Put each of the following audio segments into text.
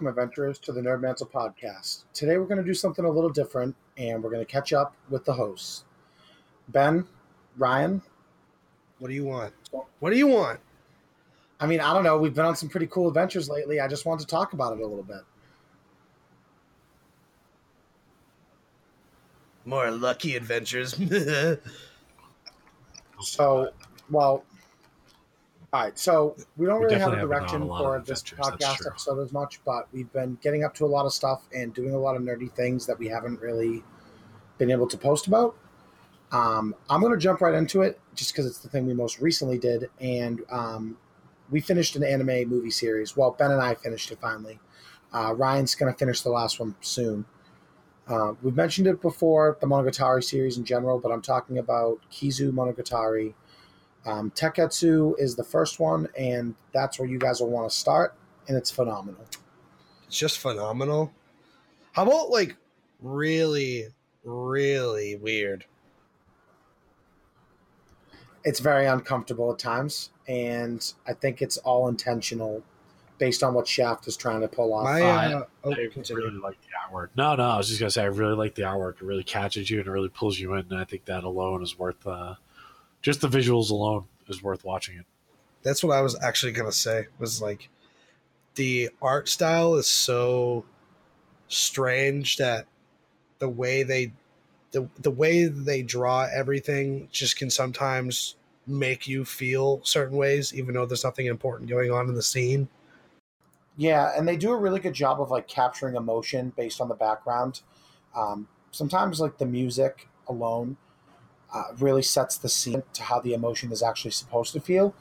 Welcome, adventurers, to the Nerd Mantle podcast. Today, we're going to do something a little different, and we're going to catch up with the hosts. Ben, Ryan. What do you want? What do you want? I mean, I don't know. We've been on some pretty cool adventures lately. I just wanted to talk about it a little bit. More lucky adventures. so, well, all right. So we don't We really have a direction a for this podcast episode as much, but we've been getting up to a lot of stuff and doing a lot of nerdy things that we haven't really been able to post about. Um, I'm going to jump right into it just because it's the thing we most recently did, and um, we finished an anime movie series. Well, Ben and I finished it finally. Uh, Ryan's going to finish the last one soon. Uh, we've mentioned it before, the Monogatari series in general, but I'm talking about Kizu Monogatari. Um, Tekketsu is the first one, and that's where you guys will want to start, and it's phenomenal. it's just phenomenal. How about like really, really weird? It's very uncomfortable at times, and I think it's all intentional based on what Shaft is trying to pull off. My Uh, oh, I really like the artwork. No, no, I was just gonna say I really like the artwork. It really catches you and it really pulls you in. And I think that alone is worth. Uh, just the visuals alone is worth watching it. That's what I was actually gonna say. Was like the art style is so strange that the way they the the way they draw everything just can sometimes make you feel certain ways, even though there's nothing important going on in the scene. Yeah, and they do a really good job of like capturing emotion based on the background. Um, sometimes, like the music alone uh, really sets the scene to how the emotion is actually supposed to feel.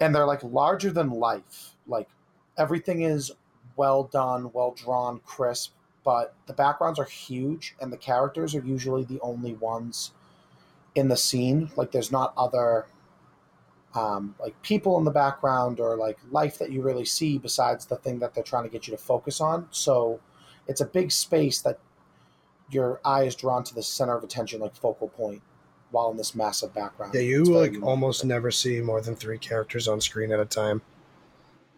And they're like larger than life. Like everything is well done, well drawn, crisp, but the backgrounds are huge, and the characters are usually the only ones in the scene. Like there's not other um, like people in the background or like life that you really see besides the thing that they're trying to get you to focus on. So it's a big space that your eye is drawn to the center of attention, like focal point, while in this massive background. Yeah, you like almost never see more than three characters on screen at a time.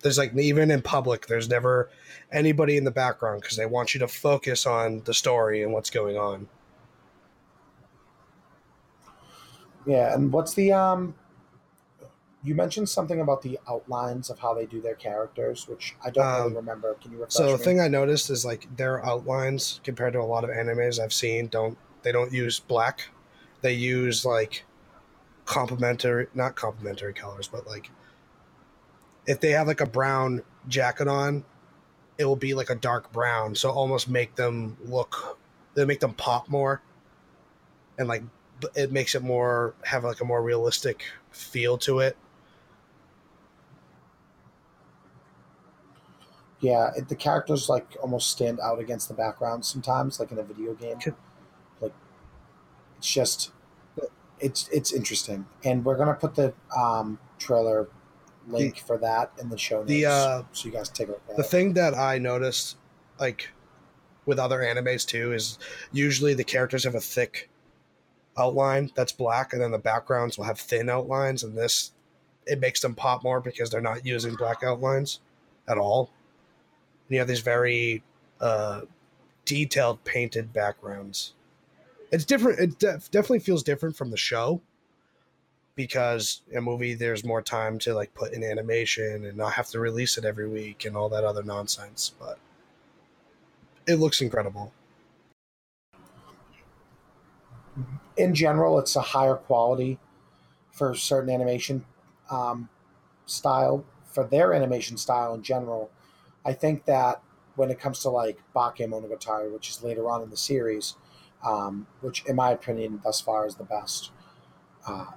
There's like even in public, there's never anybody in the background because they want you to focus on the story and what's going on. Yeah, and what's the um? You mentioned something about the outlines of how they do their characters, which I don't really Um, remember. Can you refresh So the me? thing I noticed is like their outlines compared to a lot of animes I've seen don't they don't use black. They use like complementary not complementary colors, but like if they have like a brown jacket on, it will be like a dark brown. So almost make them look they make them pop more. And like it makes it more have like a more realistic feel to it. Yeah, it, the characters like almost stand out against the background sometimes, like in a video game. Like, it's just, it's it's interesting, and we're gonna put the um, trailer link for that in the show notes, The, uh, so you guys take a look at the it. thing that I noticed, like with other animes too, is usually the characters have a thick outline that's black, and then the backgrounds will have thin outlines. And this, it makes them pop more because they're not using black outlines at all. You have these very uh, detailed painted backgrounds. It's different. It def- definitely feels different from the show because a movie there's more time to like put in animation and not have to release it every week and all that other nonsense but it looks incredible in general, it's a higher quality for certain animation um, style. For their animation style in general, I think that when it comes to like Bake Monogatari, which is later on in the series, um, which in my opinion thus far is the best, uh,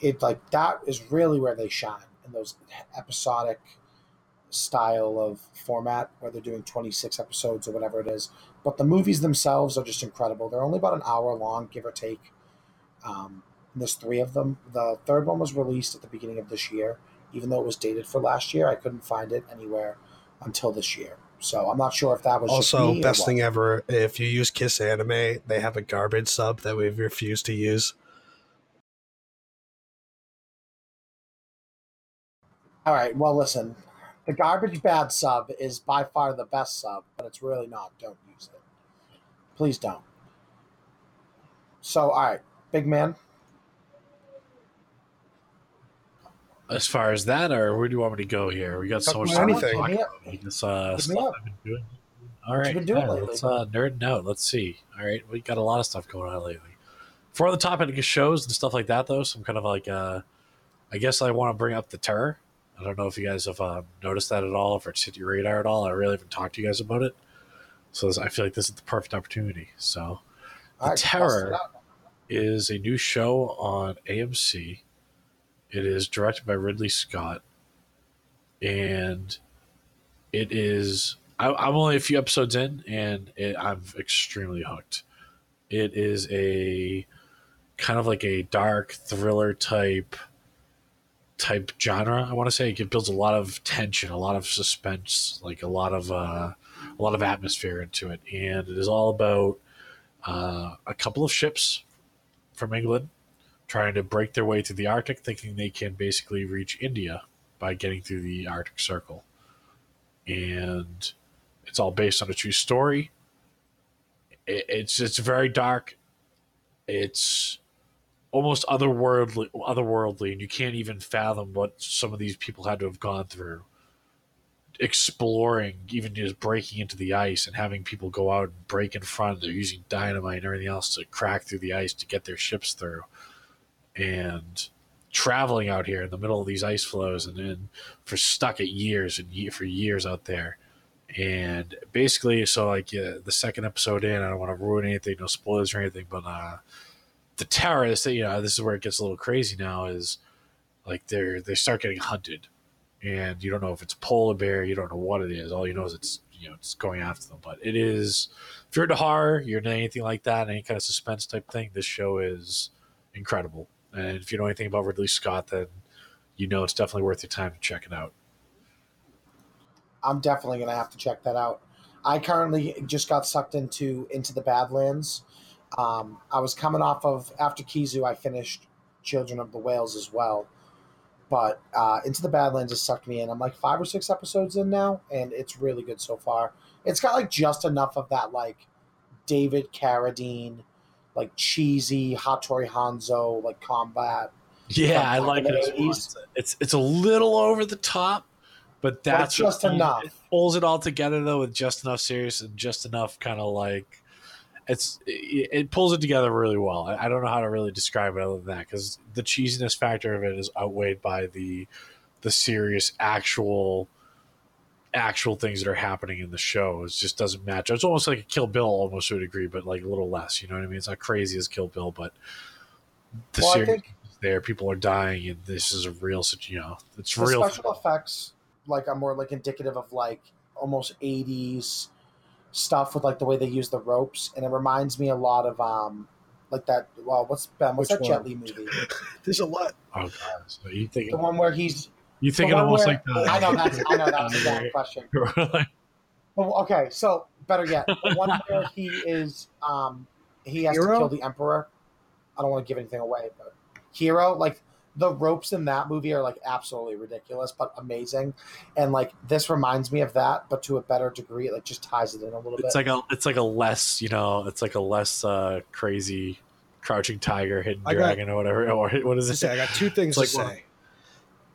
it like that is really where they shine in those episodic style of format where they're doing 26 episodes or whatever it is but the movies themselves are just incredible they're only about an hour long give or take um, there's three of them. The third one was released at the beginning of this year, even though it was dated for last year. I couldn't find it anywhere until this year. So I'm not sure if that was just also best thing ever if you use kiss anime they have a garbage sub that we've refused to use All right. Well, listen. The garbage bad sub is by far the best sub, but it's really not. Don't use it. Please don't. So, all right, big man. As far as that, or where do you want me to go here? We got so much stuff to anything. talk Hit me up. about. This uh, me stuff up. I've been doing. All right, been doing yeah, let's uh, nerd out. Let's see. All right, we got a lot of stuff going on lately. For the topic of shows and stuff like that, though, some kind of like, uh, I guess I want to bring up the terror. I don't know if you guys have uh, noticed that at all, if it's hit your radar at all. I really haven't talked to you guys about it, so this, I feel like this is the perfect opportunity. So, The right, Terror. bust it out. is a new show on AMC. It is directed by Ridley Scott, and it is. I, I'm only a few episodes in, and it, I'm extremely hooked. It is a kind of like a dark thriller type type genre. I want to say it builds a lot of tension, a lot of suspense, like a lot of uh, a lot of atmosphere into it, and it is all about uh, a couple of ships from England trying to break their way through the Arctic, thinking they can basically reach India by getting through the Arctic Circle. And it's all based on a true story. It's it's very dark. It's almost otherworldly, otherworldly, and you can't even fathom what some of these people had to have gone through. Exploring, even just breaking into the ice and having people go out and break in front. They're using dynamite and everything else to crack through the ice to get their ships through. And traveling out here in the middle of these ice flows and then for stuck at years and ye- for years out there. And basically, so like yeah, the second episode in, I don't want to ruin anything, no spoilers or anything, but uh, the terrorists, you know, this is where it gets a little crazy now. Is like they're they start getting hunted, and you don't know if it's polar bear, you don't know what it is. All you know is it's you know it's going after them. But it is if you're into horror, you're into anything like that, any kind of suspense type thing, this show is incredible. And if you know anything about Ridley Scott, then you know it's definitely worth your time to check it out. I'm definitely gonna have to check that out. I currently just got sucked into into the Badlands. Um, I was coming off of after Kizu, I finished Children of the Whales as well, but uh, into the Badlands has sucked me in. I'm like five or six episodes in now, and it's really good so far. It's got like just enough of that like David Carradine, like cheesy Hattori Hanzo like combat. Yeah, I like it. the as well. 80s. It's, it's a little over the top, but that's it's just enough. It pulls it all together though with just enough serious and just enough kind of like it's it, it pulls it together really well. I, I don't know how to really describe it other than that because the cheesiness factor of it is outweighed by the the serious actual actual things that are happening in the show. It just doesn't match. It's almost like a Kill Bill almost to a degree, but like a little less. You know what I mean? It's not crazy as Kill Bill, but the Well, series think is there. People are dying, and this is a real. You know, it's the real. special effects like are more like indicative of like almost 80s stuff with like the way they use the ropes and it reminds me a lot of um like that well what's ben what's Which that jet? Li movie There's a lot. Oh god! So you think the one where he's You think thinking one almost like the? i know that's i know that was a bad question Really? Okay so better yet the one where he is um he has Hero? to kill the emperor i don't want to give anything away but hero like the ropes in that movie are like absolutely ridiculous but amazing and like this reminds me of that but to a better degree it like just ties it in a little It's bit like a. It's like a less. You know. It's like a less uh, crazy, crouching tiger, hidden I got- dragon, or whatever. Or what is it? say, I got two things It's to like say.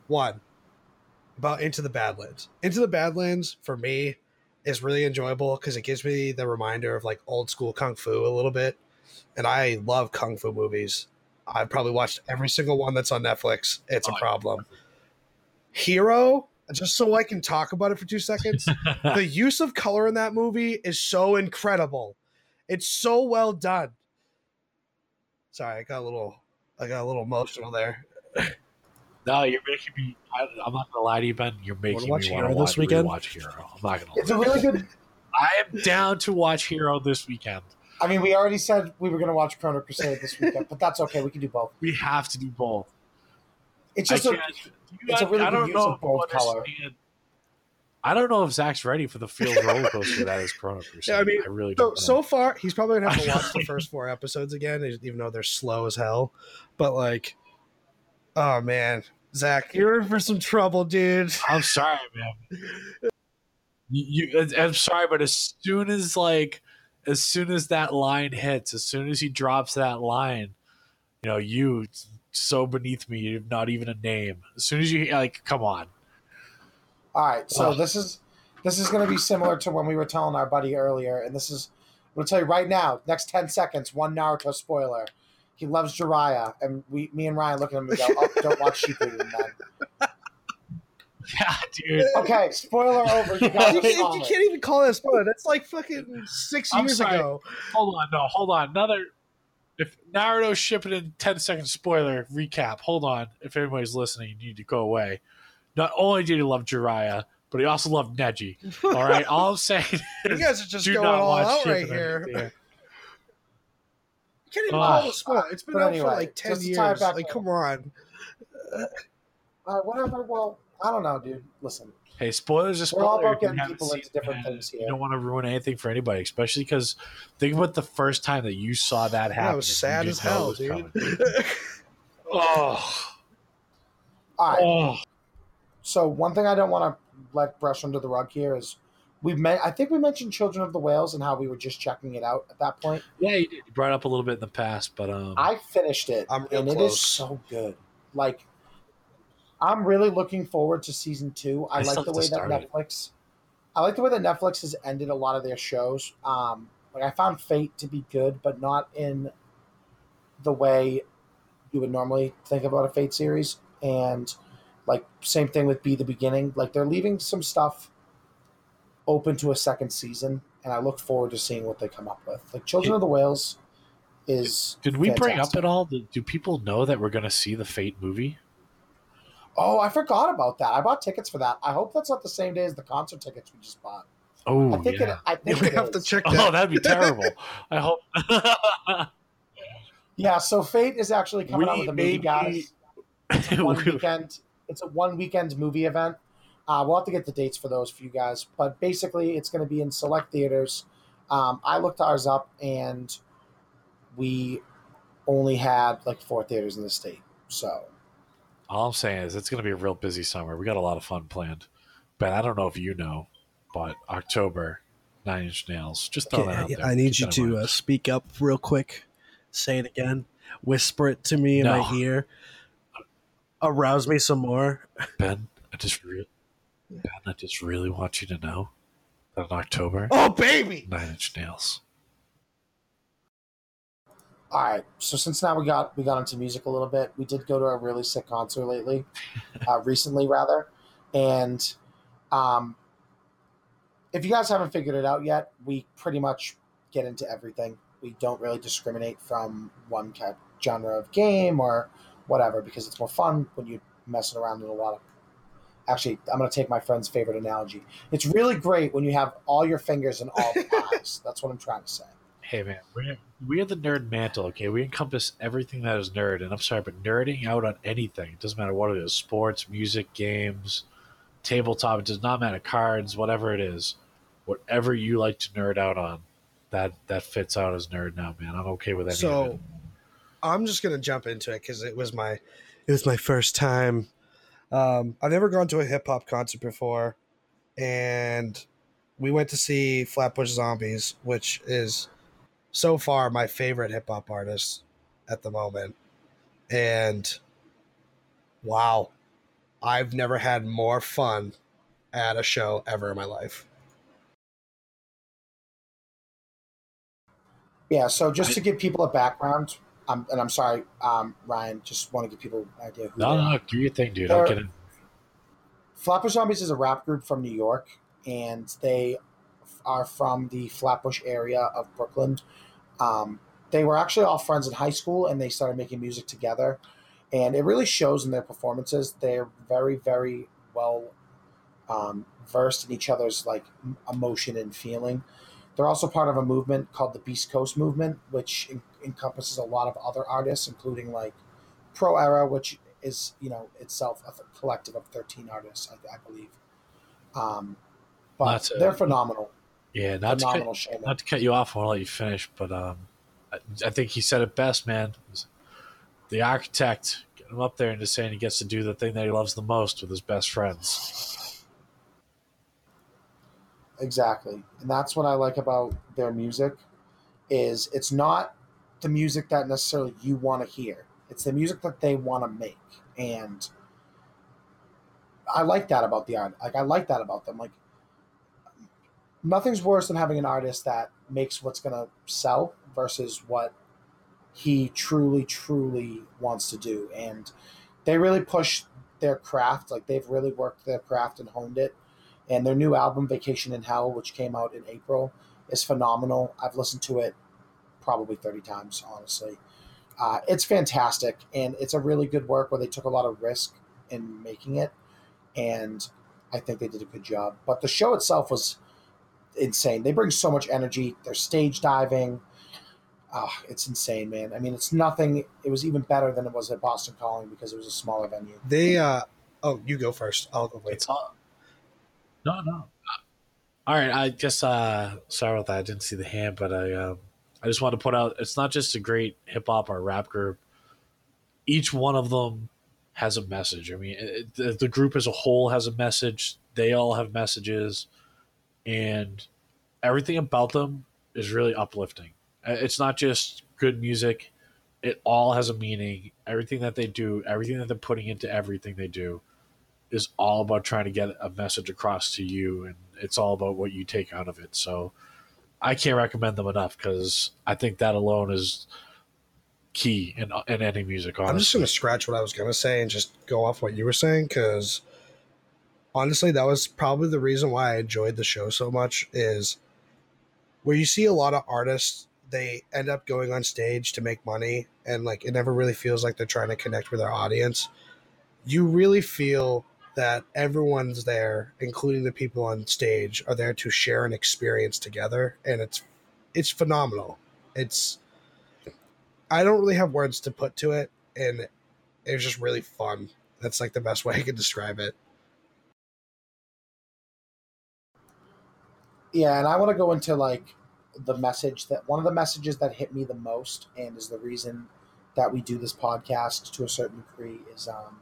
One, about Into the Badlands. Into the Badlands for me is really enjoyable because it gives me the reminder of like old school kung fu a little bit, and I love kung fu movies. I've probably watched every single one that's on Netflix. It's a Oh, problem. Hero, just so I can talk about it for two seconds. the use of color in that movie is so incredible. It's so well done. Sorry, I got a little, I got a little emotional there. No, you're making me. I, I'm not gonna lie to you, Ben. You're making watch me want Hero to this watch, weekend? Watch Hero. I'm not gonna. it's a really good I am down to watch Hero this weekend. I mean, we already said we were going to watch Chrono Crusade this weekend, but that's okay. We can do both. We have to do both. It's just a, can't- it's a really I don't use know bold if color. I don't know if Zach's ready for the field roller coaster that is Chrono Crusade. Yeah, I mean, I really So don't. know. so far, he's probably gonna have to watch the first four episodes again, even though they're slow as hell. But like, oh man, Zach, you're in for some trouble, dude. I'm sorry, man. You, you, I'm sorry, but as soon as like, as soon as that line hits, as soon as he drops that line, you know, you so beneath me, you're not even a name. As soon as you like, come on. All right, so Ugh. this is this is going to be similar to when we were telling our buddy earlier, and this is I'm going to tell you right now. Next ten seconds, one Naruto spoiler. He loves Jiraiya, and we, me and Ryan, look at him and go, "Oh, don't watch Shippuden then." Yeah, dude. Okay, spoiler over. You guys you, can't, you can't even call it a spoiler. That's like fucking 6 I'm years sorry. ago. Hold on, no, hold on. Another. If Naruto shipping in 10 seconds spoiler recap, hold on. If anybody's listening, you need to go away. Not only did he love Jiraiya, but he also loved Neji. All right, all I'm saying You guys are just do going not all watch out right Shippuden. here. Yeah. You can't even call it a spoiler. It's been But out anyway, for like 10 just to tie it years. Like, to- come on. All right, whatever. Well, I don't know, dude. Listen, Hey, spoilers are We're all about getting people into different it, things here. You don't want to ruin anything for anybody, especially because think about the first time that you saw that happen. That was sad as didn't know it hell, dude. Oh, all right. oh, So one thing I don't want to like brush under the rug here is we met. I think we mentioned Children of the Whales and how we were just checking it out at that point. yeah, you did. You brought it up a little bit in the past, but um, I finished it, I'm real and it close. is so good. Like, I'm really looking forward to season two. I, I like the way that start it. Netflix. I like the way that Netflix has ended a lot of their shows. Um, like I found Fate to be good, but not in the way you would normally think about a Fate series. And like same thing with Be the Beginning. Like they're leaving some stuff open to a second season, and I look forward to seeing what they come up with. Like Children of the Whales is. did we bring up at all? Do do people know that we're going to see the Fate movie? Oh, I forgot about that. I bought tickets for that. I hope that's not the same day as the concert tickets we just bought. Oh, I think yeah. it. I think we it have to is. check Oh, that. that'd be terrible. I hope. Yeah, so Fate is actually coming out We with a movie, maybe- guys. It's a one weekend. It's a one weekend movie event. Uh, we'll have to get the dates for those for you guys, but basically, it's going to be in select theaters. Um, I looked ours up, and we only had like four theaters in the state. So All I'm saying is it's going to be a real busy summer. We got a lot of fun planned. Ben, I don't know if you know, but October, Nine Inch Nails. Just throw that out there. I need Keep you to uh, speak up real quick. Say it again. Whisper it to me in No. my ear. Arouse me some more. Ben, I just really, Ben, I just really want you to know that in October, Oh, baby. Nine Inch Nails. All right. So since now we got we got into music a little bit, we did go to a really sick concert lately, uh, recently rather, and um, if you guys haven't figured it out yet, we pretty much get into everything. We don't really discriminate from one kind genre of game or whatever because it's more fun when you're messing around in a lot of. Actually, I'm going to take my friend's favorite analogy. It's really great when you have all your fingers in all the pies. That's what I'm trying to say. Hey man, we're, we are the nerd mantle, okay? We encompass everything that is nerd, and I'm sorry, but nerding out on anything, it doesn't matter what it is sports, music, games, tabletop, it does not matter, cards, whatever it is, whatever you like to nerd out on, that that fits out as nerd now, man. I'm okay with any of So it. I'm just gonna jump into it because it was my it was my first time. Um, I've never gone to a hip hop concert before, and we went to see Flatbush Zombies, which is so far my favorite hip hop artist at the moment. And wow, I've never had more fun at a show ever in my life. Yeah, so just to give people a background, um, and I'm sorry, um, Ryan, just want to give people an idea who No, they no, do your thing, dude. I'm kidding. Flatbush Zombies is a rap group from New York, and they are from the Flatbush area of Brooklyn. Um, they were actually all friends in high school, and they started making music together, and it really shows in their performances. They're very, very well um, versed in each other's like emotion and feeling. They're also part of a movement called the Beast Coast Movement, which en- encompasses a lot of other artists, including like Pro Era, which is you know itself a th- collective of 13 artists, I, I believe. Um, but they're phenomenal, Yeah, not to, cut, phenomenal not to cut you off, I want to let you finish, but um, I, I think he said it best, man. The architect getting him up there and just saying he gets to do the thing that he loves the most with his best friends. Exactly. And that's what I like about their music is it's not the music that necessarily you want to hear. It's the music that they want to make. And I like that about the art. Like I like that about them. Like nothing's worse than having an artist that makes what's going to sell versus what he truly truly wants to do and they really push their craft like they've really worked their craft and honed it and their new album vacation in hell which came out in april is phenomenal i've listened to it probably 30 times honestly uh, it's fantastic and it's a really good work where they took a lot of risk in making it and i think they did a good job but the show itself was insane they bring so much energy they're stage diving oh, it's insane, man. I mean, it's nothing. It was even better than it was at Boston Calling because it was a smaller venue. They, uh, oh, you go first. I'll go wait. It's all. No, no. All right, I guess. Uh, sorry about that. I didn't see the hand, but I, um, I just want to put out. It's not just a great hip hop or rap group. Each one of them has a message. I mean, it, the, the group as a whole has a message. They all have messages, and everything about them is really uplifting uh, it's not just good music. It all has a meaning. Everything that they do, everything that they're putting into everything they do, is all about trying to get a message across to you, and it's all about what you take out of it. So, I can't recommend them enough because I think that alone is key in in any music. Honestly. I'm just gonna scratch what I was gonna say and just go off what you were saying because honestly, that was probably the reason why I enjoyed the show so much. Is where you see a lot of artists they end up going on stage to make money and like it never really feels like they're trying to connect with their audience you really feel that everyone's there including the people on stage are there to share an experience together and it's it's phenomenal. It's i don't really have words to put to it and it's just really fun. That's like the best way i can describe it. Yeah and i want to go into like the message that one of the messages that hit me the most and is the reason that we do this podcast to a certain degree is um,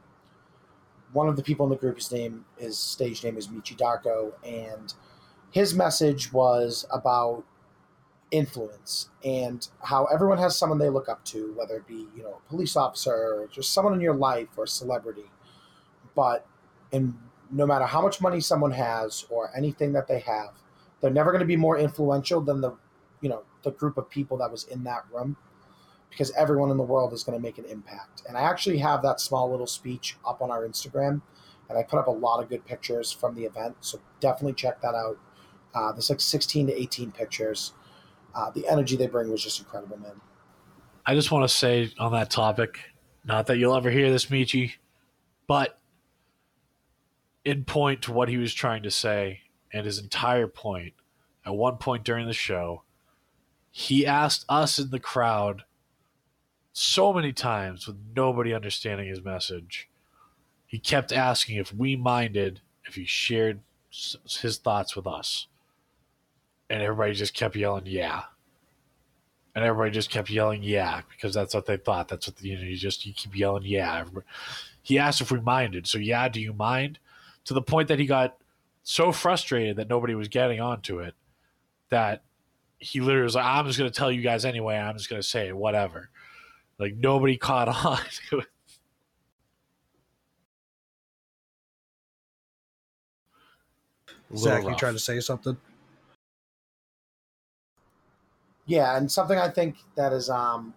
one of the people in the group his name his stage name is Meechy Darko and his message was about influence and how everyone has someone they look up to whether it be you know a police officer or just someone in your life or a celebrity. But in no matter how much money someone has or anything that they have they're never going to be more influential than the, you know, the group of people that was in that room, because everyone in the world is going to make an impact. And I actually have that small little speech up on our Instagram, and I put up a lot of good pictures from the event. So definitely check that out. Uh, there's like 16 to 18 pictures. Uh, the energy they bring was just incredible, man. I just want to say on that topic, not that you'll ever hear this, Meechy, but in point to what he was trying to say, and his entire point at one point during the show he asked us in the crowd so many times with nobody understanding his message he kept asking if we minded if he shared his thoughts with us and everybody just kept yelling yeah and everybody just kept yelling yeah because that's what they thought that's what the, you know you just you keep yelling yeah everybody. he asked if we minded so yeah do you mind to the point that he got so frustrated that nobody was getting onto it that he literally was like, I'm just going to tell you guys anyway. I'm just going to say it, whatever. Like nobody caught on to it. Zach, you trying to say something? Yeah, and something I think that is um,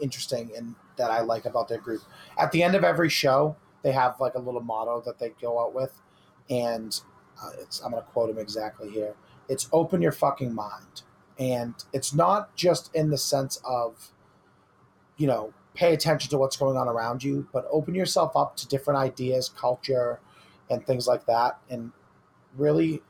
interesting and that I like about their group. At the end of every show, they have like a little motto that they go out with, and uh, I'm going to quote him exactly here. It's open your fucking mind, and it's not just in the sense of, you know, pay attention to what's going on around you, but open yourself up to different ideas, culture, and things like that, and really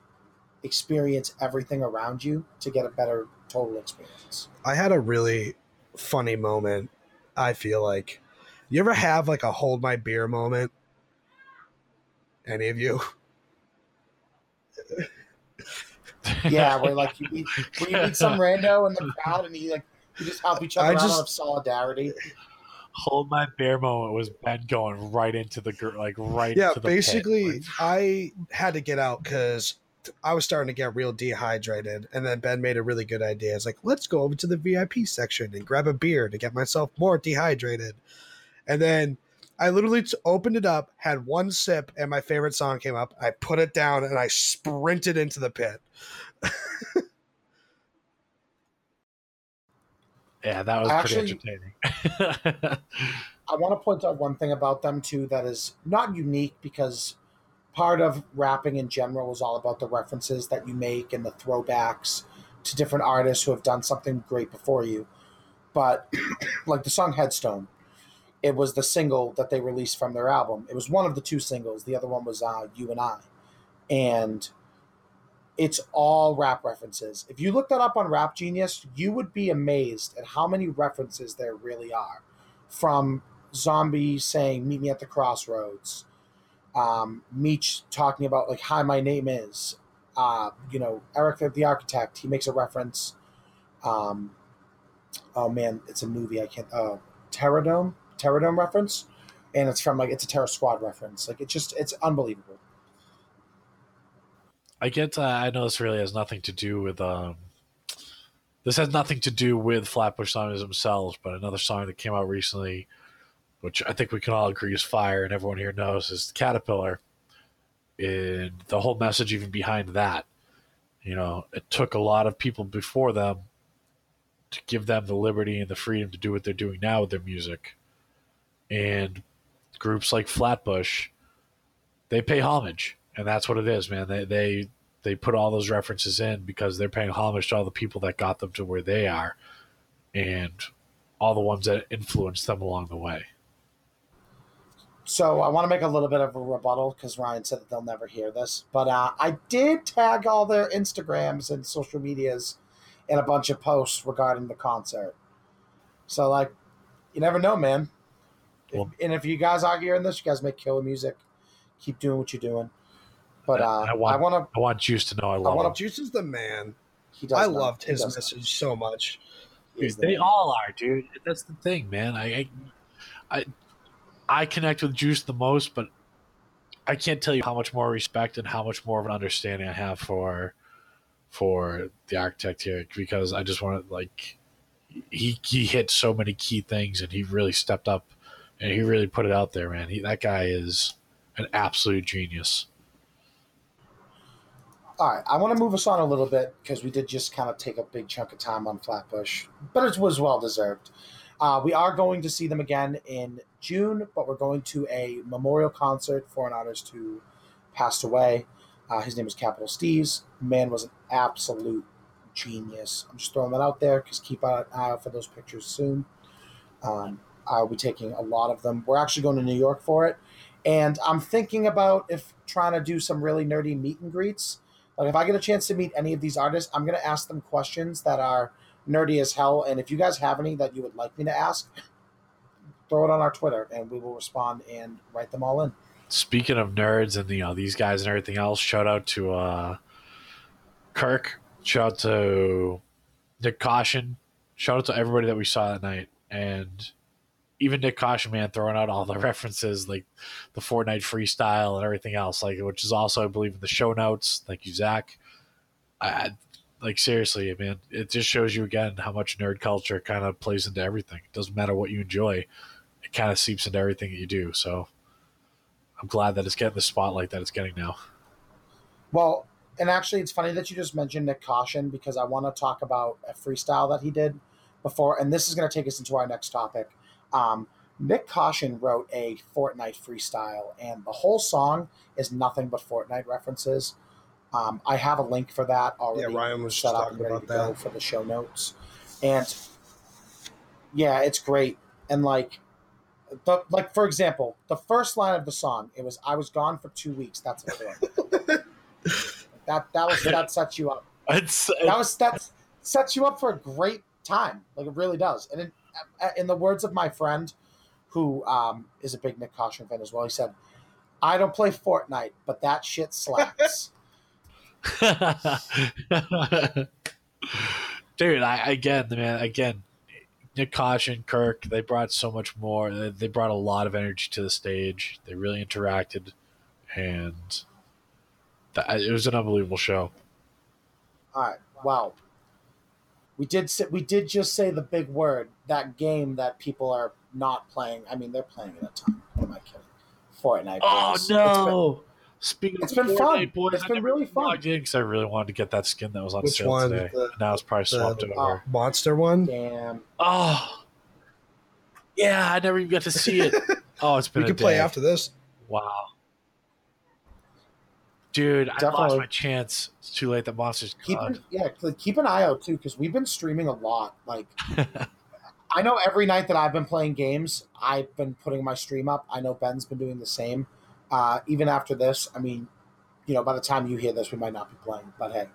experience everything around you to get a better total experience. I had a really funny moment. I feel like you ever have like a hold my beer moment? Any of you? yeah, where like you meet, where you meet some rando in the crowd and you like you just help each other I out just, of solidarity. hold my bear moment was Ben going right into the gr- like right. yeah into the pit. basically Like, i had to get out because i was starting to get real dehydrated and then ben made a really good idea it's like let's go over to the vip section and grab a beer to get myself more dehydrated and then i literally t- opened it up had one sip and my favorite song came up i put it down and i sprinted into the pit yeah, that was Actually- pretty entertaining. I want to point out one thing about them too that is not unique because part of rapping in general is all about the references that you make and the throwbacks to different artists who have done something great before you. But like the song Headstone, it was the single that they released from their album. It was one of the two singles. The other one was uh, You and I. And it's all rap references. If you look that up on Rap Genius, you would be amazed at how many references there really are from Zombie saying "Meet me at the crossroads," um, Meech talking about like "Hi, my name is," uh, you know, Erick the Architect. He makes a reference. Um, oh man, it's a movie. I can't. Uh, Terradome, Terradome reference, and it's from like it's a Terror Squad reference. Like it's just it's unbelievable. I get. Uh, I know this really has nothing to do with. Um, this has nothing to do with Flatbush Zombies themselves, but another song that came out recently, which I think we can all agree is fire, and everyone here knows is Caterpillar. And the whole message, even behind that, you know, it took a lot of people before them to give them the liberty and the freedom to do what they're doing now with their music. And groups like Flatbush, they pay homage, and that's what it is, man. They they they put all those references in because they're paying homage to all the people that got them to where they are, and all the ones that influenced them along the way. So I want to make a little bit of a rebuttal because Ryan said that they'll never hear this, but uh, I did tag all their Instagrams and social medias in a bunch of posts regarding the concert. So like, you never know, man. If- and if you guys are hearing this, you guys make killer music. Keep doing what you're doing. But uh, I I want- want to. I want Juice to know I love I wanna- them. juice is the man He does. i know. loved He his does know. message so much Dude, they man. all are, dude. That's the thing, man. I, I, I, I connect with Juice the most, but I can't tell you how much more respect and how much more of an understanding I have for, for the architect here because I just want to like, he he hit so many key things and he really stepped up, and he really put it out there, man. He that guy is an absolute genius. All right, I want to move us on a little bit because we did just kind of take a big chunk of time on Flatbush, but it was well deserved. Uh, we are going to see them again in June, but we're going to a memorial concert for an artist who passed away. Uh, his name is Capital Steez. Man was an absolute genius. I'm just throwing that out there because keep an eye out for those pictures soon. Um, I'll be taking a lot of them. We're actually going to New York for it, and I'm thinking about if trying to do some really nerdy meet and greets. Like if I get a chance to meet any of these artists, I'm gonna ask them questions that are nerdy as hell. And if you guys have any that you would like me to ask, throw it on our Twitter, and we will respond and write them all in. Speaking of nerds and you know these guys and everything else, shout out to uh, Kirk. Shout out to Nyck Caution. Shout out to everybody that we saw that night, and even Nyck Caution, man, throwing out all the references like the Fortnite freestyle and everything else, like which is also I believe in the show notes. Thank you, Zach. I like seriously, man. It just shows you again how much nerd culture kind of plays into everything. It doesn't matter what you enjoy; it kind of seeps into everything that you do. So. I'm glad that it's getting the spotlight that it's getting now. Well, and actually, it's funny that you just mentioned Nyck Caution because I want to talk about a freestyle that he did before, and this is going to take us into our next topic. Um, Nyck Caution wrote a Fortnite freestyle, and the whole song is nothing but Fortnite references. Um, I have a link for that already. Yeah, Ryan was set up and ready about to go for the show notes, and yeah, it's great. And like, the like for example, the first line of the song, it was "I was gone for two weeks." That's a thing. that that was that sets you up. It's, That was that sets you up for a great time. Like it really does. And in, in the words of my friend, who um, is a big Nyck Caution fan as well, he said, "I don't play Fortnite, but that shit slaps." dude. I again, the man, again, Nyck and Kirk, they brought so much more. They brought a lot of energy to the stage. They really interacted, and that, it was an unbelievable show. All right. Wow. We did say, we did just say the big word. That game that people are not playing. I mean, they're playing it a ton. What am I kidding? Fortnite. Oh boys. It's no! Speaking It's of been Fortnite, fun. boys, It's I been really fun. logged in because I really wanted to get that skin that was on Which sale one? today. The- now it's probably swapped the- over. Uh, monster one. damn. Oh, yeah, I never even got to see it. Oh, it's been We a can play after this. Wow. Dude, I lost Definitely. my chance. It's too late. The monster's Keep an, yeah, keep an eye out too because we've been streaming a lot. Like, I know every night that I've been playing games, I've been putting my stream up. I know Ben's been doing the same. Uh, even after this, I mean, you know, by the time you hear this, we might not be playing. But hey,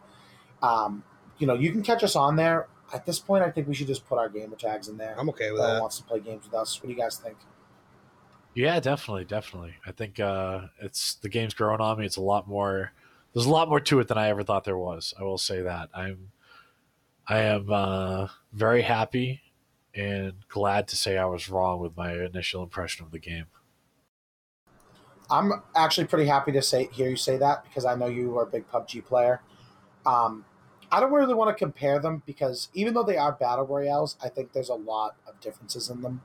um, you know, you can catch us on there. At this point, I think we should just put our gamer tags in there. I'm okay with Whoever that. wants to play games with us. What do you guys think? Yeah, definitely, definitely. I think uh, it's the game's growing on me. It's a lot more. There's a lot more to it than I ever thought there was. I will say that. I'm, I am uh, very happy and glad to say I was wrong with my initial impression of the game. I'm actually pretty happy to say hear you say that because I know you are a big PUBG player. Um, I don't really want to compare them because even though they are battle royales, I think there's a lot of differences in them.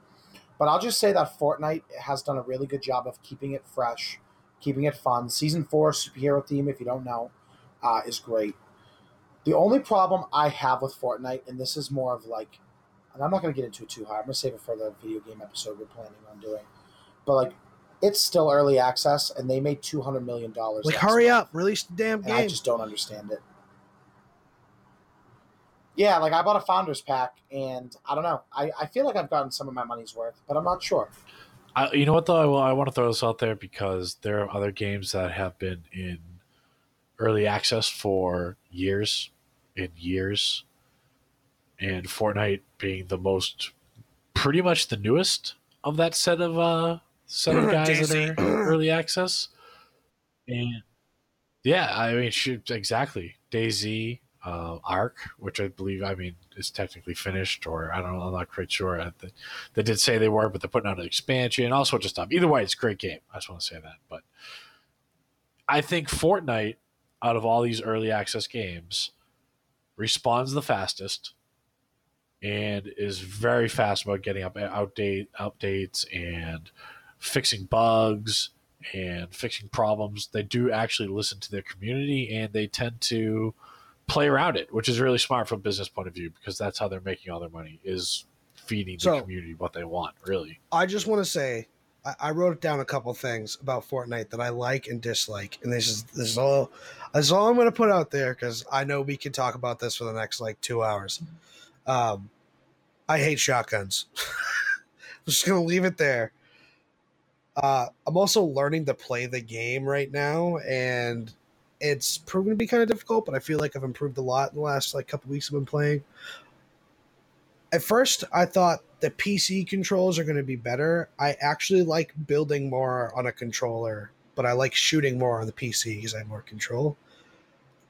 But I'll just say that Fortnite has done a really good job of keeping it fresh, keeping it fun. Season four superhero theme, if you don't know, uh, is great. The only problem I have with Fortnite, and this is more of like, and I'm not going to get into it too hard. I'm going to save it for the video game episode we're planning on doing. But like, it's still early access, and they made two hundred million dollars. Like, hurry up, release the damn And I just don't understand it. Yeah, like I bought a founders pack, and I don't know. I, I feel like I've gotten some of my money's worth, but I'm not sure. I, you know what though? I, will, I want to throw this out there because there are other games that have been in early access for years and years, and Fortnite being the most, pretty much the newest of that set of uh set of guys DayZ. that are early access. And yeah, I mean, shoot, exactly. DayZ, uh, ARK, which I believe, I mean, is technically finished, or I don't know, I'm not quite sure. They, did say they were, but they're putting out an expansion, and all sorts of stuff. Either way, it's a great game. I just want to say that. But I think Fortnite, out of all these early access games, responds the fastest and is very fast about getting up outdate updates and fixing bugs and fixing problems. They do actually listen to their community and they tend to play around it, which is really smart from a business point of view because that's how they're making all their money is feeding the So- community what they want, really. I just want to say, I, I wrote down a couple things about Fortnite that I like and dislike, and this is this is all this is all I'm going to put out there because I know we can talk about this for the next like two hours. Um, I hate shotguns. I'm just going to leave it there. Uh, I'm also learning to play the game right now, and it's proven to be kind of difficult. But I feel like I've improved a lot in the last like couple weeks I've been playing at first I thought the PC controls are going to be better. I actually like building more on a controller, but I like shooting more on the PC because I have more control.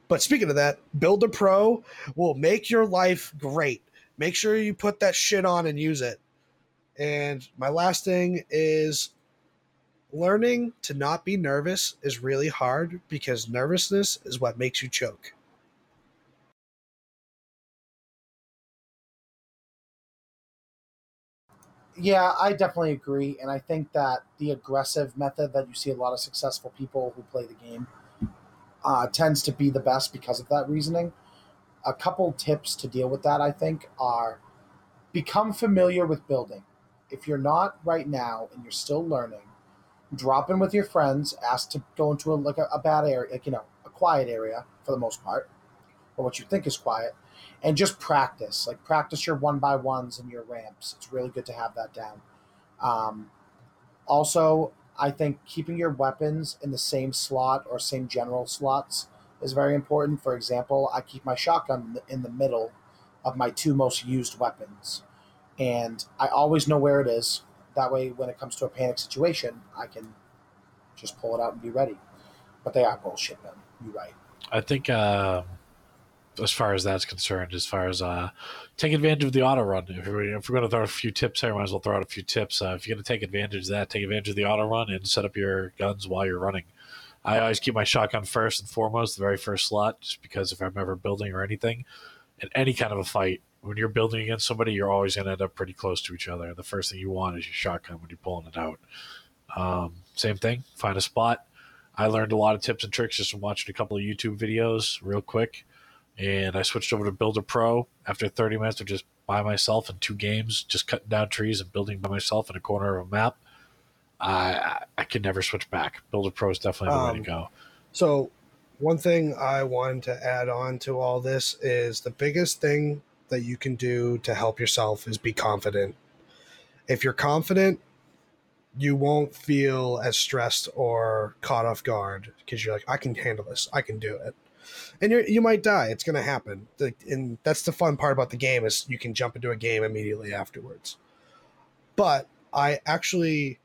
But speaking of that, Builder Pro will make your life great. Make sure you put that shit on and use it. And my last thing is learning to not be nervous is really hard because nervousness is what makes you choke. Yeah, I definitely agree, and I think that the aggressive method that you see a lot of successful people who play the game uh, tends to be the best because of that reasoning. A couple tips to deal with that, I think, are become familiar with building. If you're not right now and you're still learning, drop in with your friends, ask to go into a, like a, a bad area, like you know, a quiet area for the most part, or what you think is quiet, and just practice. Like practice your one by ones and your ramps. It's really good to have that down. Um, also, I think keeping your weapons in the same slot or same general slots is very important. For example, I keep my shotgun in the- in the middle of my two most used weapons, and I always know where it is. That way, when it comes to a panic situation, I can just pull it out and be ready. But they are bullshit, man. You're right. I think um, as far as that's concerned. As far as uh, take advantage of the auto run. If we're, if we're going to throw a few tips here, might as well throw out a few tips. Uh, if you're going to take advantage of that, take advantage of the auto run and set up your guns while you're running. I always keep my shotgun first and foremost, the very first slot, just because if I'm ever building or anything, in any kind of a fight, when you're building against somebody, you're always going to end up pretty close to each other. The first thing you want is your shotgun when you're pulling it out. Um, same thing, find a spot. I learned a lot of tips and tricks just from watching a couple of YouTube videos real quick. And I switched over to Builder Pro after 30 minutes of just by myself in two games, just cutting down trees and building by myself in a corner of a map. I I can never switch back. Builder Pro is definitely the way to Um, go. So, one thing I wanted to add on to all this is the biggest thing that you can do to help yourself is be confident. If you're confident, you won't feel as stressed or caught off guard because you're like, I can handle this, I can do it. And you you might die. It's going to happen. And that's the fun part about the game is you can jump into a game immediately afterwards. But I actually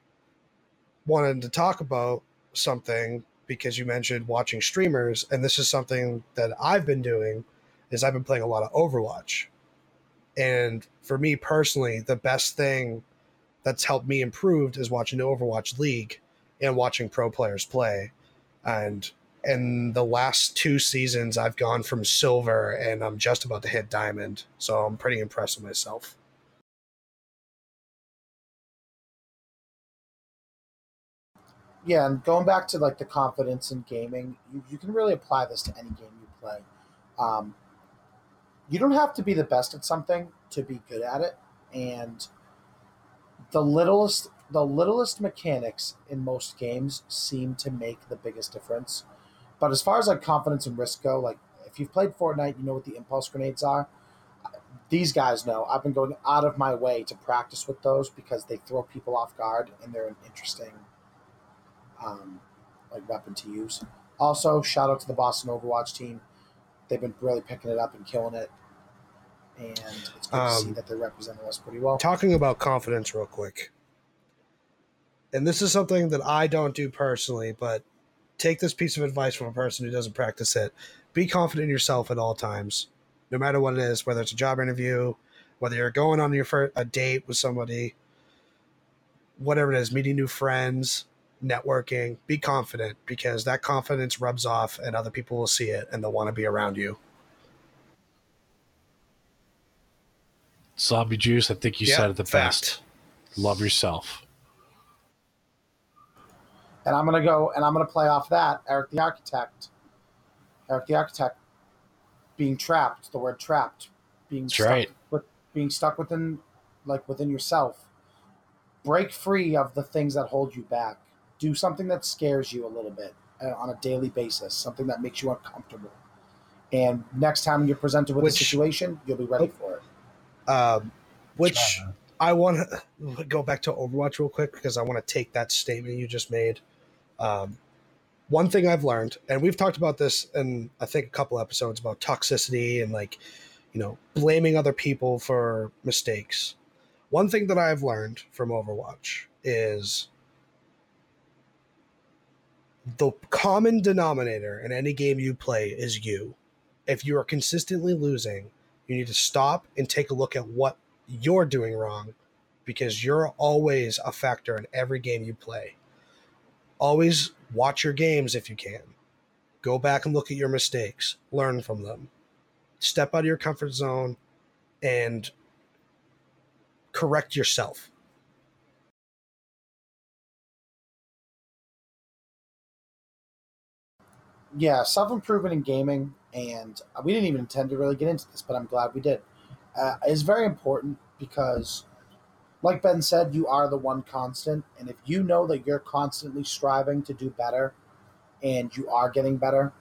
wanted to talk about something because you mentioned watching streamers and this is something that I've been doing is I've been playing a lot of Overwatch. And for me personally, the best thing that's helped me improved is watching the Overwatch League and watching pro players play. And in the last two seasons I've gone from silver and I'm just about to hit diamond. So I'm pretty impressed with myself. Yeah, and going back to like the confidence in gaming, you, you can really apply this to any game you play. Um, you don't have to be the best at something to be good at it, and the littlest the littlest mechanics in most games seem to make the biggest difference. But as far as like confidence and risk go, like if you've played Fortnite, you know what the impulse grenades are. These guys know. I've been going out of my way to practice with those because they throw people off guard and they're an interesting um, like weapon to use. Also, shout out to the Boston Overwatch team. They've been really picking it up and killing it, and it's good to see Um, that they're representing us pretty well. talking about confidence real quick. And this is something that i don't do personally but take this piece of advice from a person who doesn't practice it. Be confident in yourself at all times no matter what it is whether it's a job interview whether you're going on your first a date with somebody whatever it is meeting new friends networking be confident because that confidence rubs off and other people will see it and they'll want to be around you Zombie Juice, I think you Yeah, said it the fact. best. Love yourself. And I'm gonna go and I'm gonna play off that. Erick the Architect. Erick the Architect being trapped, the word trapped. Being That's stuck right. with being stuck within like within yourself. Break free of the things that hold you back. Do something that scares you a little bit uh, on a daily basis, something that makes you uncomfortable. And next time you're presented with Which- a situation, you'll be ready for it. um, which. I want to go back to Overwatch real quick because I want to take that statement you just made. Um, one thing I've learned, and we've talked about this in I think a couple episodes about toxicity and like, you know, blaming other people for mistakes. One thing that I've learned from Overwatch is the common denominator in any game you play is you. If you are consistently losing, you need to stop and take a look at what you're doing wrong because you're always a factor in every game you play. Always watch your games if you can. Go back and look at your mistakes, learn from them. Step out of your comfort zone and correct yourself. Yeah, self improvement in gaming, and we didn't even intend to really get into this, but I'm glad we did. Uh, is very important because, like Ben said, you are the one constant, and if you know that you're constantly striving to do better, and you are getting better,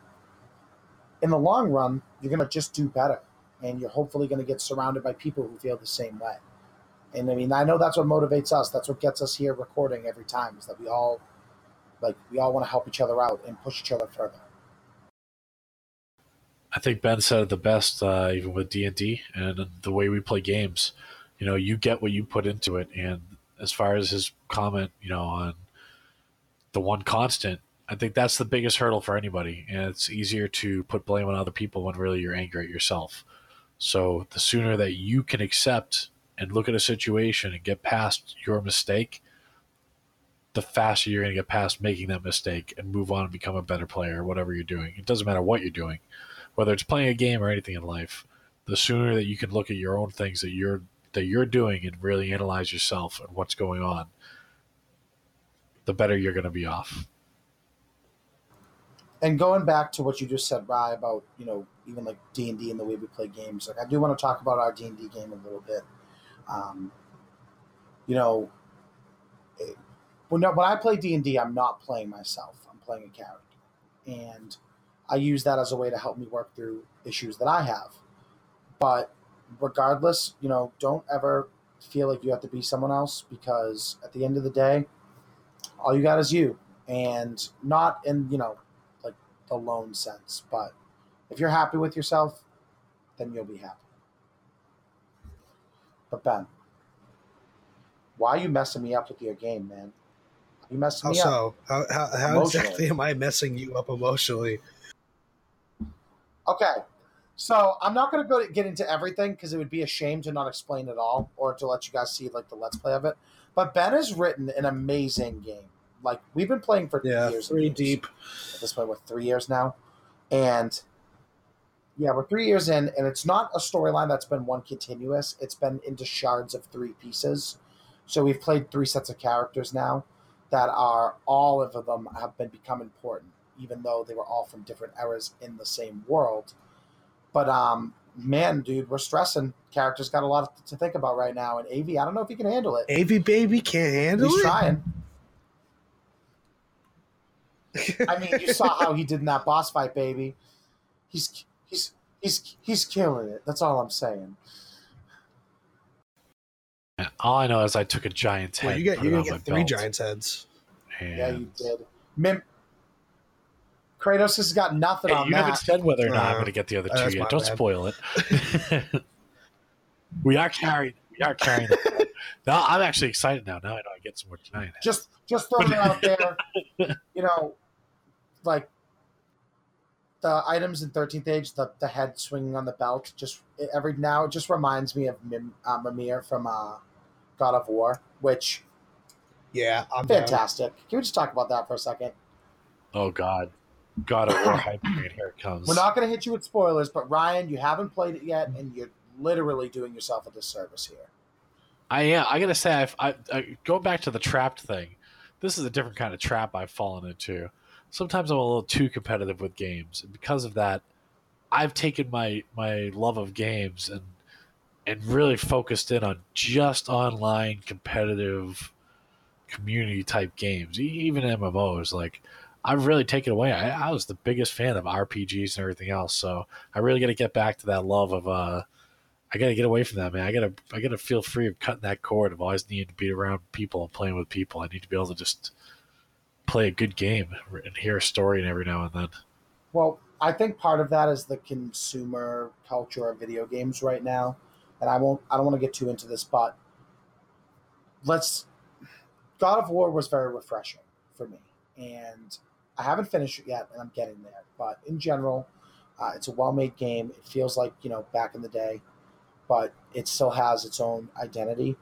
in the long run, you're gonna just do better, and you're hopefully gonna get surrounded by people who feel the same way. And I mean, I know that's what motivates us. That's what gets us here recording every time. Is that we all, like, we all want to help each other out and push each other further. I think Ben said it the best, uh, even with D and D and the way we play games. You know, you get what you put into it, and as far as his comment, you know, on the one constant, I think that's the biggest hurdle for anybody, and it's easier to put blame on other people when really you're angry at yourself. So the sooner that you can accept and look at a situation and get past your mistake, the faster you're going to get past making that mistake and move on and become a better player, whatever you're doing. It doesn't matter what you're doing, whether it's playing a game or anything in life. The sooner that you can look at your own things that you're that you're doing and really analyze yourself and what's going on, the better you're going to be off. And going back to what you just said, Rye, about you know even like D and D and the way we play games, like I do want to talk about our D and D game a little bit. Um, you know, it, when when I play D and D, I'm not playing myself. I'm playing a character, and I use that as a way to help me work through issues that I have. But regardless, you know, don't ever feel like you have to be someone else because at the end of the day, all you got is you. And not in, you know, like the lone sense, but if you're happy with yourself, then you'll be happy. But Ben, why are you messing me up with your game, man? You messing How me up. How so? How, how, how exactly am I messing you up emotionally? Okay. So I'm not going to go to get into everything because it would be a shame to not explain it all or to let you guys see like the let's play of it. But Ben has written an amazing game. Like we've been playing for Yeah, years. three years. deep. At this point, we're three years now, and yeah, we're three years in, and it's not a storyline that's been one continuous. It's been into shards of three pieces. So we've played three sets of characters now that are all of them have been become important, even though they were all from different eras in the same world. But um, man, dude, we're stressing. Characters got a lot to think about right now, and Av, I don't know if he can handle it. AV baby can't handle He's it. He's trying. I mean, you saw how he did in that boss fight, baby. He's he's he's he's killing it. That's all I'm saying. All I know is I took a giant's head. Well, you get put you it get three belt, giants heads. and- Yeah, you did. Mim- Kratos has got nothing Hey, on you haven't said whether or not I'm Uh, going to get the other two yet. Don't bad. spoil it. we are carrying. We are carrying. it. Now I'm actually excited now. Now I know I get some more giant heads. Just just throwing it out there. You know, like the items in Thirteenth Age, the the head swinging on the belt. Just every now, it just reminds me of Mim, uh, Mimir from uh, God of War, which Yeah, I'm down. fantastic. Can we just talk about that for a second? oh God, God of War hype. Here it comes. We're not going to hit you with spoilers, but Ryan, you haven't played it yet, and you're literally doing yourself a disservice here. I am. I gotta say, I've, I, I going back to the trapped thing. This is a different kind of trap I've fallen into. Sometimes I'm a little too competitive with games, and because of that, I've taken my my love of games and and really focused in on just online competitive community type games, even MMOs. Like I've really taken away. I, I was the biggest fan of RPGs and everything else, so I really got to get back to that love of uh I gotta get away from that, man. I gotta I gotta feel free of cutting that cord of always needing to be around people and playing with people. I need to be able to just play a good game and hear a story and every now and then. Well, I think part of that is the consumer culture of video games right now, and I won't. I don't want to get too into this, but let's. God of War was very refreshing for me, and I haven't finished it yet, and I'm getting there. But in general, uh, it's a well-made game. It feels like you know back in the day, but it still has its own identity.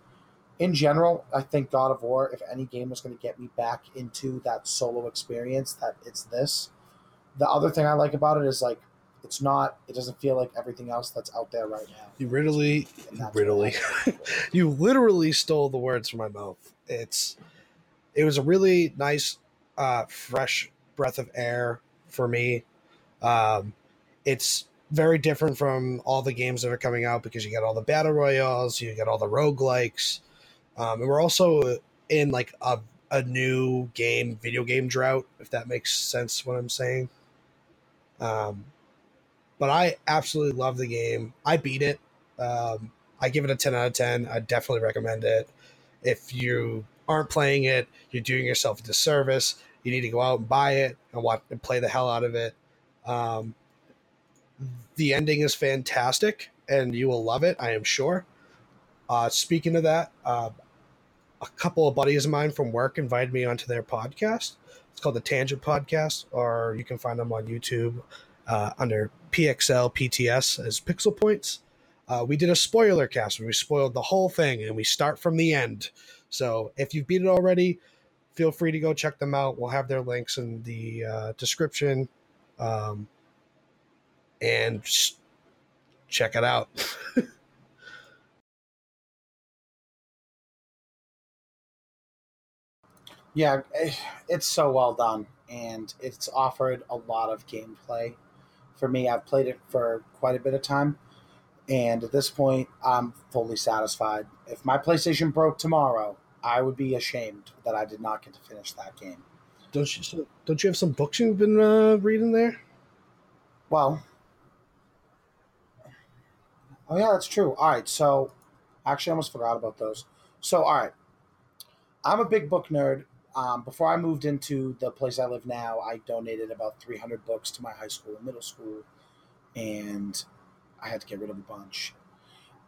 In general, I think God of War, if any game was going to get me back into that solo experience, that it's this the other thing I like about it is like it's not it doesn't feel like everything else that's out there right now. You literally, that's literally, you literally stole the words from my mouth. It's, it was a really nice, uh, fresh breath of air for me. Um, it's very different from all the games that are coming out because you got all the battle royales, you got all the roguelikes, um, and we're also in like a a new game, video game drought, if that makes sense. What I'm saying. Um, but I absolutely love the game. I beat it. Um, I give it a 10 out of 10. I definitely recommend it. If you aren't playing it, you're doing yourself a disservice. You need to go out and buy it and watch and play the hell out of it. Um, the ending is fantastic, and you will love it. I am sure. Uh, speaking of that, uh, a couple of buddies of mine from work invited me onto their podcast It's called the Tangent Podcast, or you can find them on YouTube uh, under PXL PTS as Pixel Points. Uh, we did a spoiler cast where we spoiled the whole thing and we start from the end. So if you've beat it already, feel free to go check them out. We'll have their links in the uh, description. Um, and check it out. Yeah, it's so well done, and it's offered a lot of gameplay. For me, I've played it for quite a bit of time, and at this point, I'm fully satisfied. If my PlayStation broke tomorrow, I would be ashamed that I did not get to finish that game. don't you? Don't you have some books you've been uh, reading there? Well, oh yeah, that's true. All right, so actually, I almost forgot about those. So, all right, I'm a big book nerd. Um, before I moved into the place I live now, I donated about 300 books to my high school and middle school, and I had to get rid of a bunch.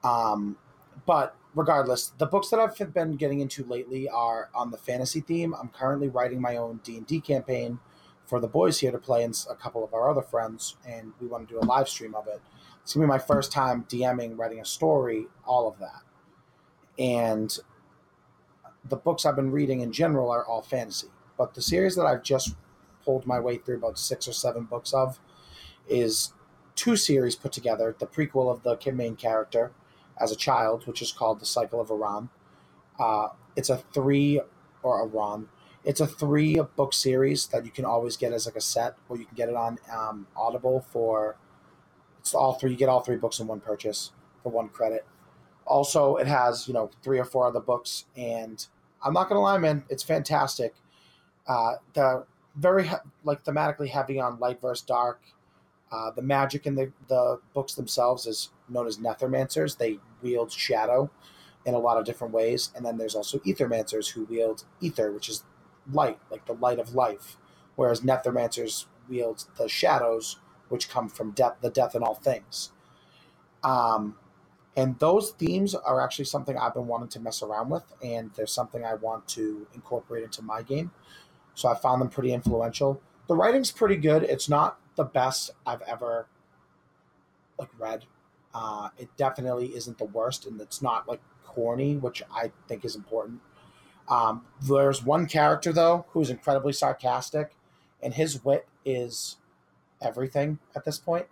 Um, but regardless, the books that I've been getting into lately are on the fantasy theme. I'm currently writing my own D and D campaign for the boys here to play and a couple of our other friends, and we want to do a live stream of it. It's gonna be my first time DMing, writing a story, all of that, and the books I've been reading in general are all fantasy. But the series that I've just pulled my way through about six or seven books of is two series put together. The prequel of the main character as a child, which is called The Cycle of Arawn. Uh, it's a three or Arawn. It's a three book series that you can always get as like a set, or you can get it on um, Audible for. It's all three. You get all three books in one purchase for one credit. Also, it has you know three or four other books, and I'm not gonna lie, man, it's fantastic. Uh, the very like thematically heavy on light versus dark. Uh, the magic in the, the books themselves is known as Nethermancers. They wield shadow in a lot of different ways, and then there's also Ethermancers who wield ether, which is light, like the light of life, whereas Nethermancers wield the shadows, which come from death, the death in all things. Um, and those themes are actually something I've been wanting to mess around with, and there's something I want to incorporate into my game. So I found them pretty influential. The writing's pretty good. It's not the best I've ever like read. Uh, it definitely isn't the worst, and it's not like corny, which I think is important. Um, there's one character though who's incredibly sarcastic, and his wit is everything at this point.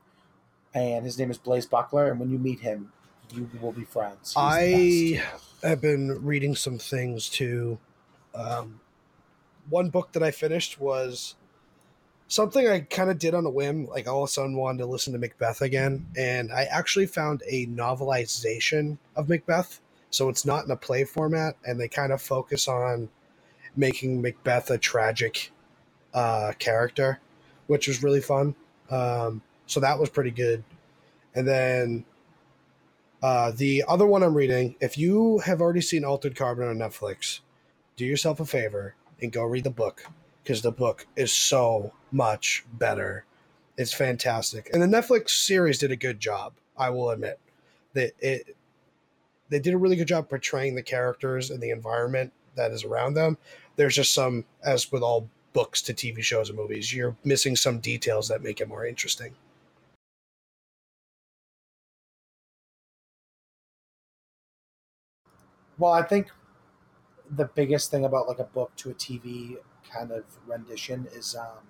And his name is Blays Buckler, and when you meet him, you will be friends. He's I have been reading some things too. Um, one book that I finished was something I kind of did on a whim. Like all of a sudden wanted to listen to Macbeth again, and I actually found a novelization of Macbeth. So it's not in a play format, and they kind of focus on making Macbeth a tragic uh, character, which was really fun. Um, so that was pretty good. And then uh, the other one I'm reading, if you have already seen Altered Carbon on Netflix, do yourself a favor and go read the book because the book is so much better. It's fantastic. And the Netflix series did a good job, I will admit. They, it, they did a really good job portraying the characters and the environment that is around them. There's just some, as with all books to TV shows and movies, you're missing some details that make it more interesting. Well, I think the biggest thing about like a book to a TV kind of rendition is um,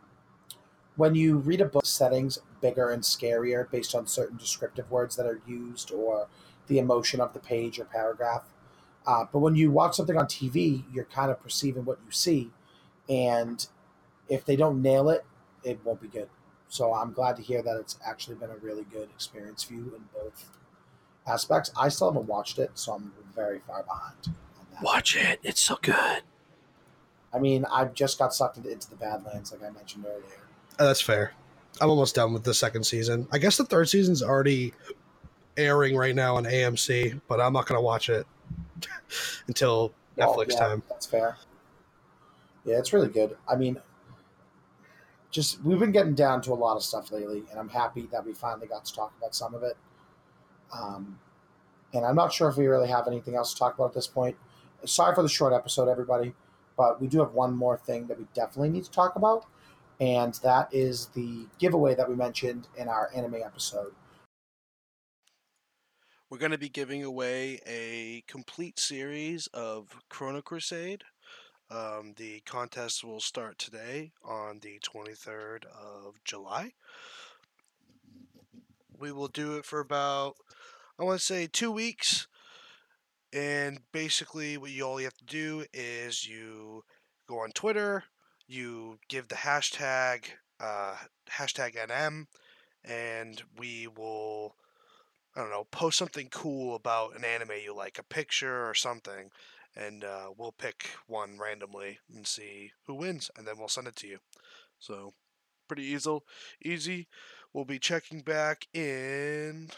when you read a book, settings bigger and scarier based on certain descriptive words that are used or the emotion of the page or paragraph. Uh, but when you watch something on TV, you're kind of perceiving what you see, and if they don't nail it, it won't be good. So I'm glad to hear that it's actually been a really good experience for you in both aspects. I still haven't watched it, so I'm very far behind. On that. Watch it. It's so good. I mean, I just got sucked into, the Badlands, like I mentioned earlier. Uh, That's fair. I'm almost done with the second season. I guess the third season's already airing right now on AMC, but I'm not going to watch it until Well, Netflix yeah, time. That's fair. Yeah, it's really good. I mean, just we've been getting down to a lot of stuff lately, and I'm happy that we finally got to talk about some of it. Um, and I'm not sure if we really have anything else to talk about at this point. Sorry for the short episode, everybody, But we do have one more thing that we definitely need to talk about, and that is the giveaway that we mentioned in our anime episode. We're going to be giving away a complete series of Chrono Crusade. Um, the contest will start today on the 23rd of July. We will do it for about, I want to say, two weeks. And basically, what you all you have to do is you go on Twitter, you give the hashtag uh, hashtag NM, and we will I don't know post something cool about an anime you like, a picture or something, and uh, we'll pick one randomly and see who wins, and then we'll send it to you. So pretty easy. Easy. We'll be checking back in.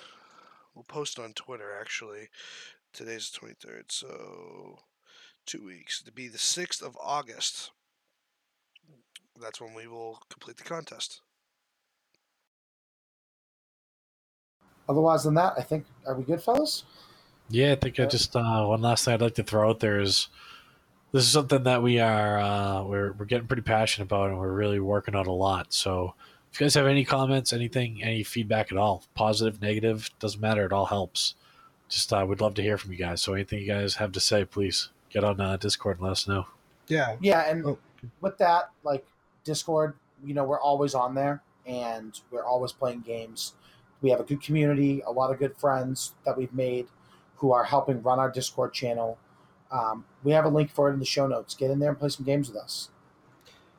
We'll post on Twitter actually. Today's the 23rd, so two weeks. To be the 6th of August. That's when we will complete the contest. Otherwise than that, I think are we good, fellas? Yeah, I think I just uh, one last thing I'd like to throw out there is this is something that we are uh, we're we're getting pretty passionate about and we're really working on a lot. So if you guys have any comments, anything, any feedback at all, positive, negative, doesn't matter. It all helps. Just uh, we'd love to hear from you guys. So anything you guys have to say, please get on uh, Discord and let us know. Yeah. Yeah, and Oh. with that, like Discord, you know, we're always on there and we're always playing games. We have a good community, a lot of good friends that we've made who are helping run our Discord channel. Um, we have a link for it in the show notes. Get in there and play some games with us.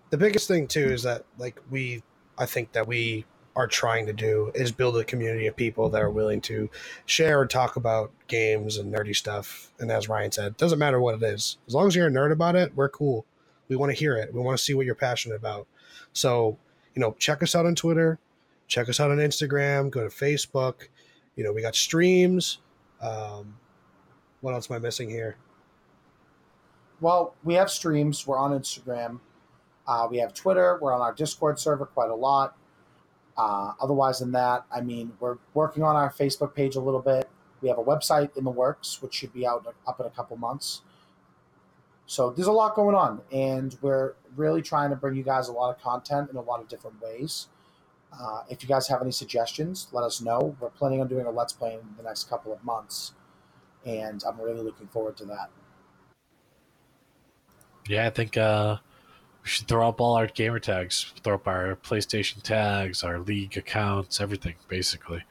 The biggest thing too is that like we I think that we are trying to do is build a community of people that are willing to share and talk about games and nerdy stuff. And as Ryan said, doesn't matter what it is. As long as you're a nerd about it, we're cool. We want to hear it. We want to see what you're passionate about. So, you know, check us out on Twitter, check us out on Instagram, go to Facebook. You know, we got streams. Um, what else am I missing here? Well, we have streams. We're on Instagram. Uh, we have Twitter. We're on our Discord server quite a lot. Uh, otherwise than that, I mean, we're working on our Facebook page a little bit. We have a website in the works, which should be out up in a couple months. So there's a lot going on, and we're really trying to bring you guys a lot of content in a lot of different ways. Uh, if you guys have any suggestions, let us know. We're planning on doing a Let's Play in the next couple of months, and I'm really looking forward to that. Yeah, I think uh, we should throw up all our gamer tags, throw up our PlayStation tags, our league accounts, everything basically.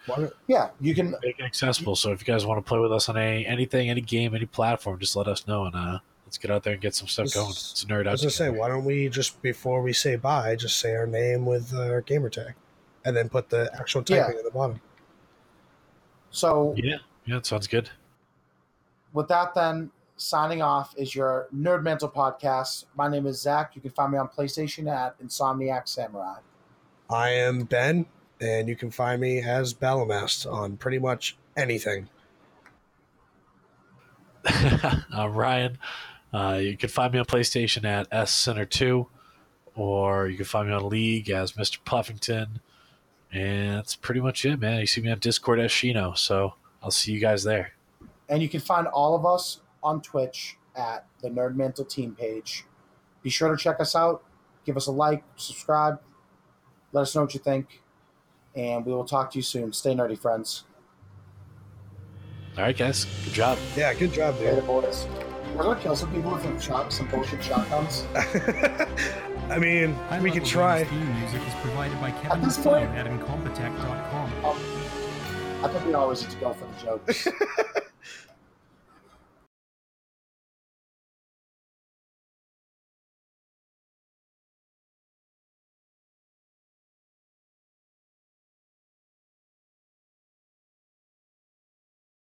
Yeah, you can Make it accessible. So if you guys want to play with us on any anything, any game, any platform, just let us know and uh, let's get out there and get some stuff going. It's a nerd I out. was gonna say, why don't we just before we say bye, just say our name with our gamer tag, and then put the actual Yeah. typing at the bottom. So Yeah, yeah, that sounds good. with that, then signing off is your Nerd Mantle podcast. My name is Zach. You can find me on PlayStation at Insomniac Samurai. I am Ben, and you can find me as Balamast on pretty much anything. I'm Ryan. Uh, you can find me on PlayStation at S Center Two, or you can find me on League as Mr. Puffington. And that's pretty much it, man. You see me on Discord as Shino, so I'll see you guys there. And you can find all of us on Twitch at the Nerd Mantle team page. Be sure to check us out. Give us a like, subscribe. Let us know what you think. And we will talk to you soon. Stay nerdy, friends. All right, guys. Good job. Yeah, good job, Later, dude. boys. We're going to kill some people with some, shot, some bullshit shotguns. I mean, High we Level could try. Games theme music is provided by Kevin this point- at Incompetech.com. Um, I think we always need to go for the jokes.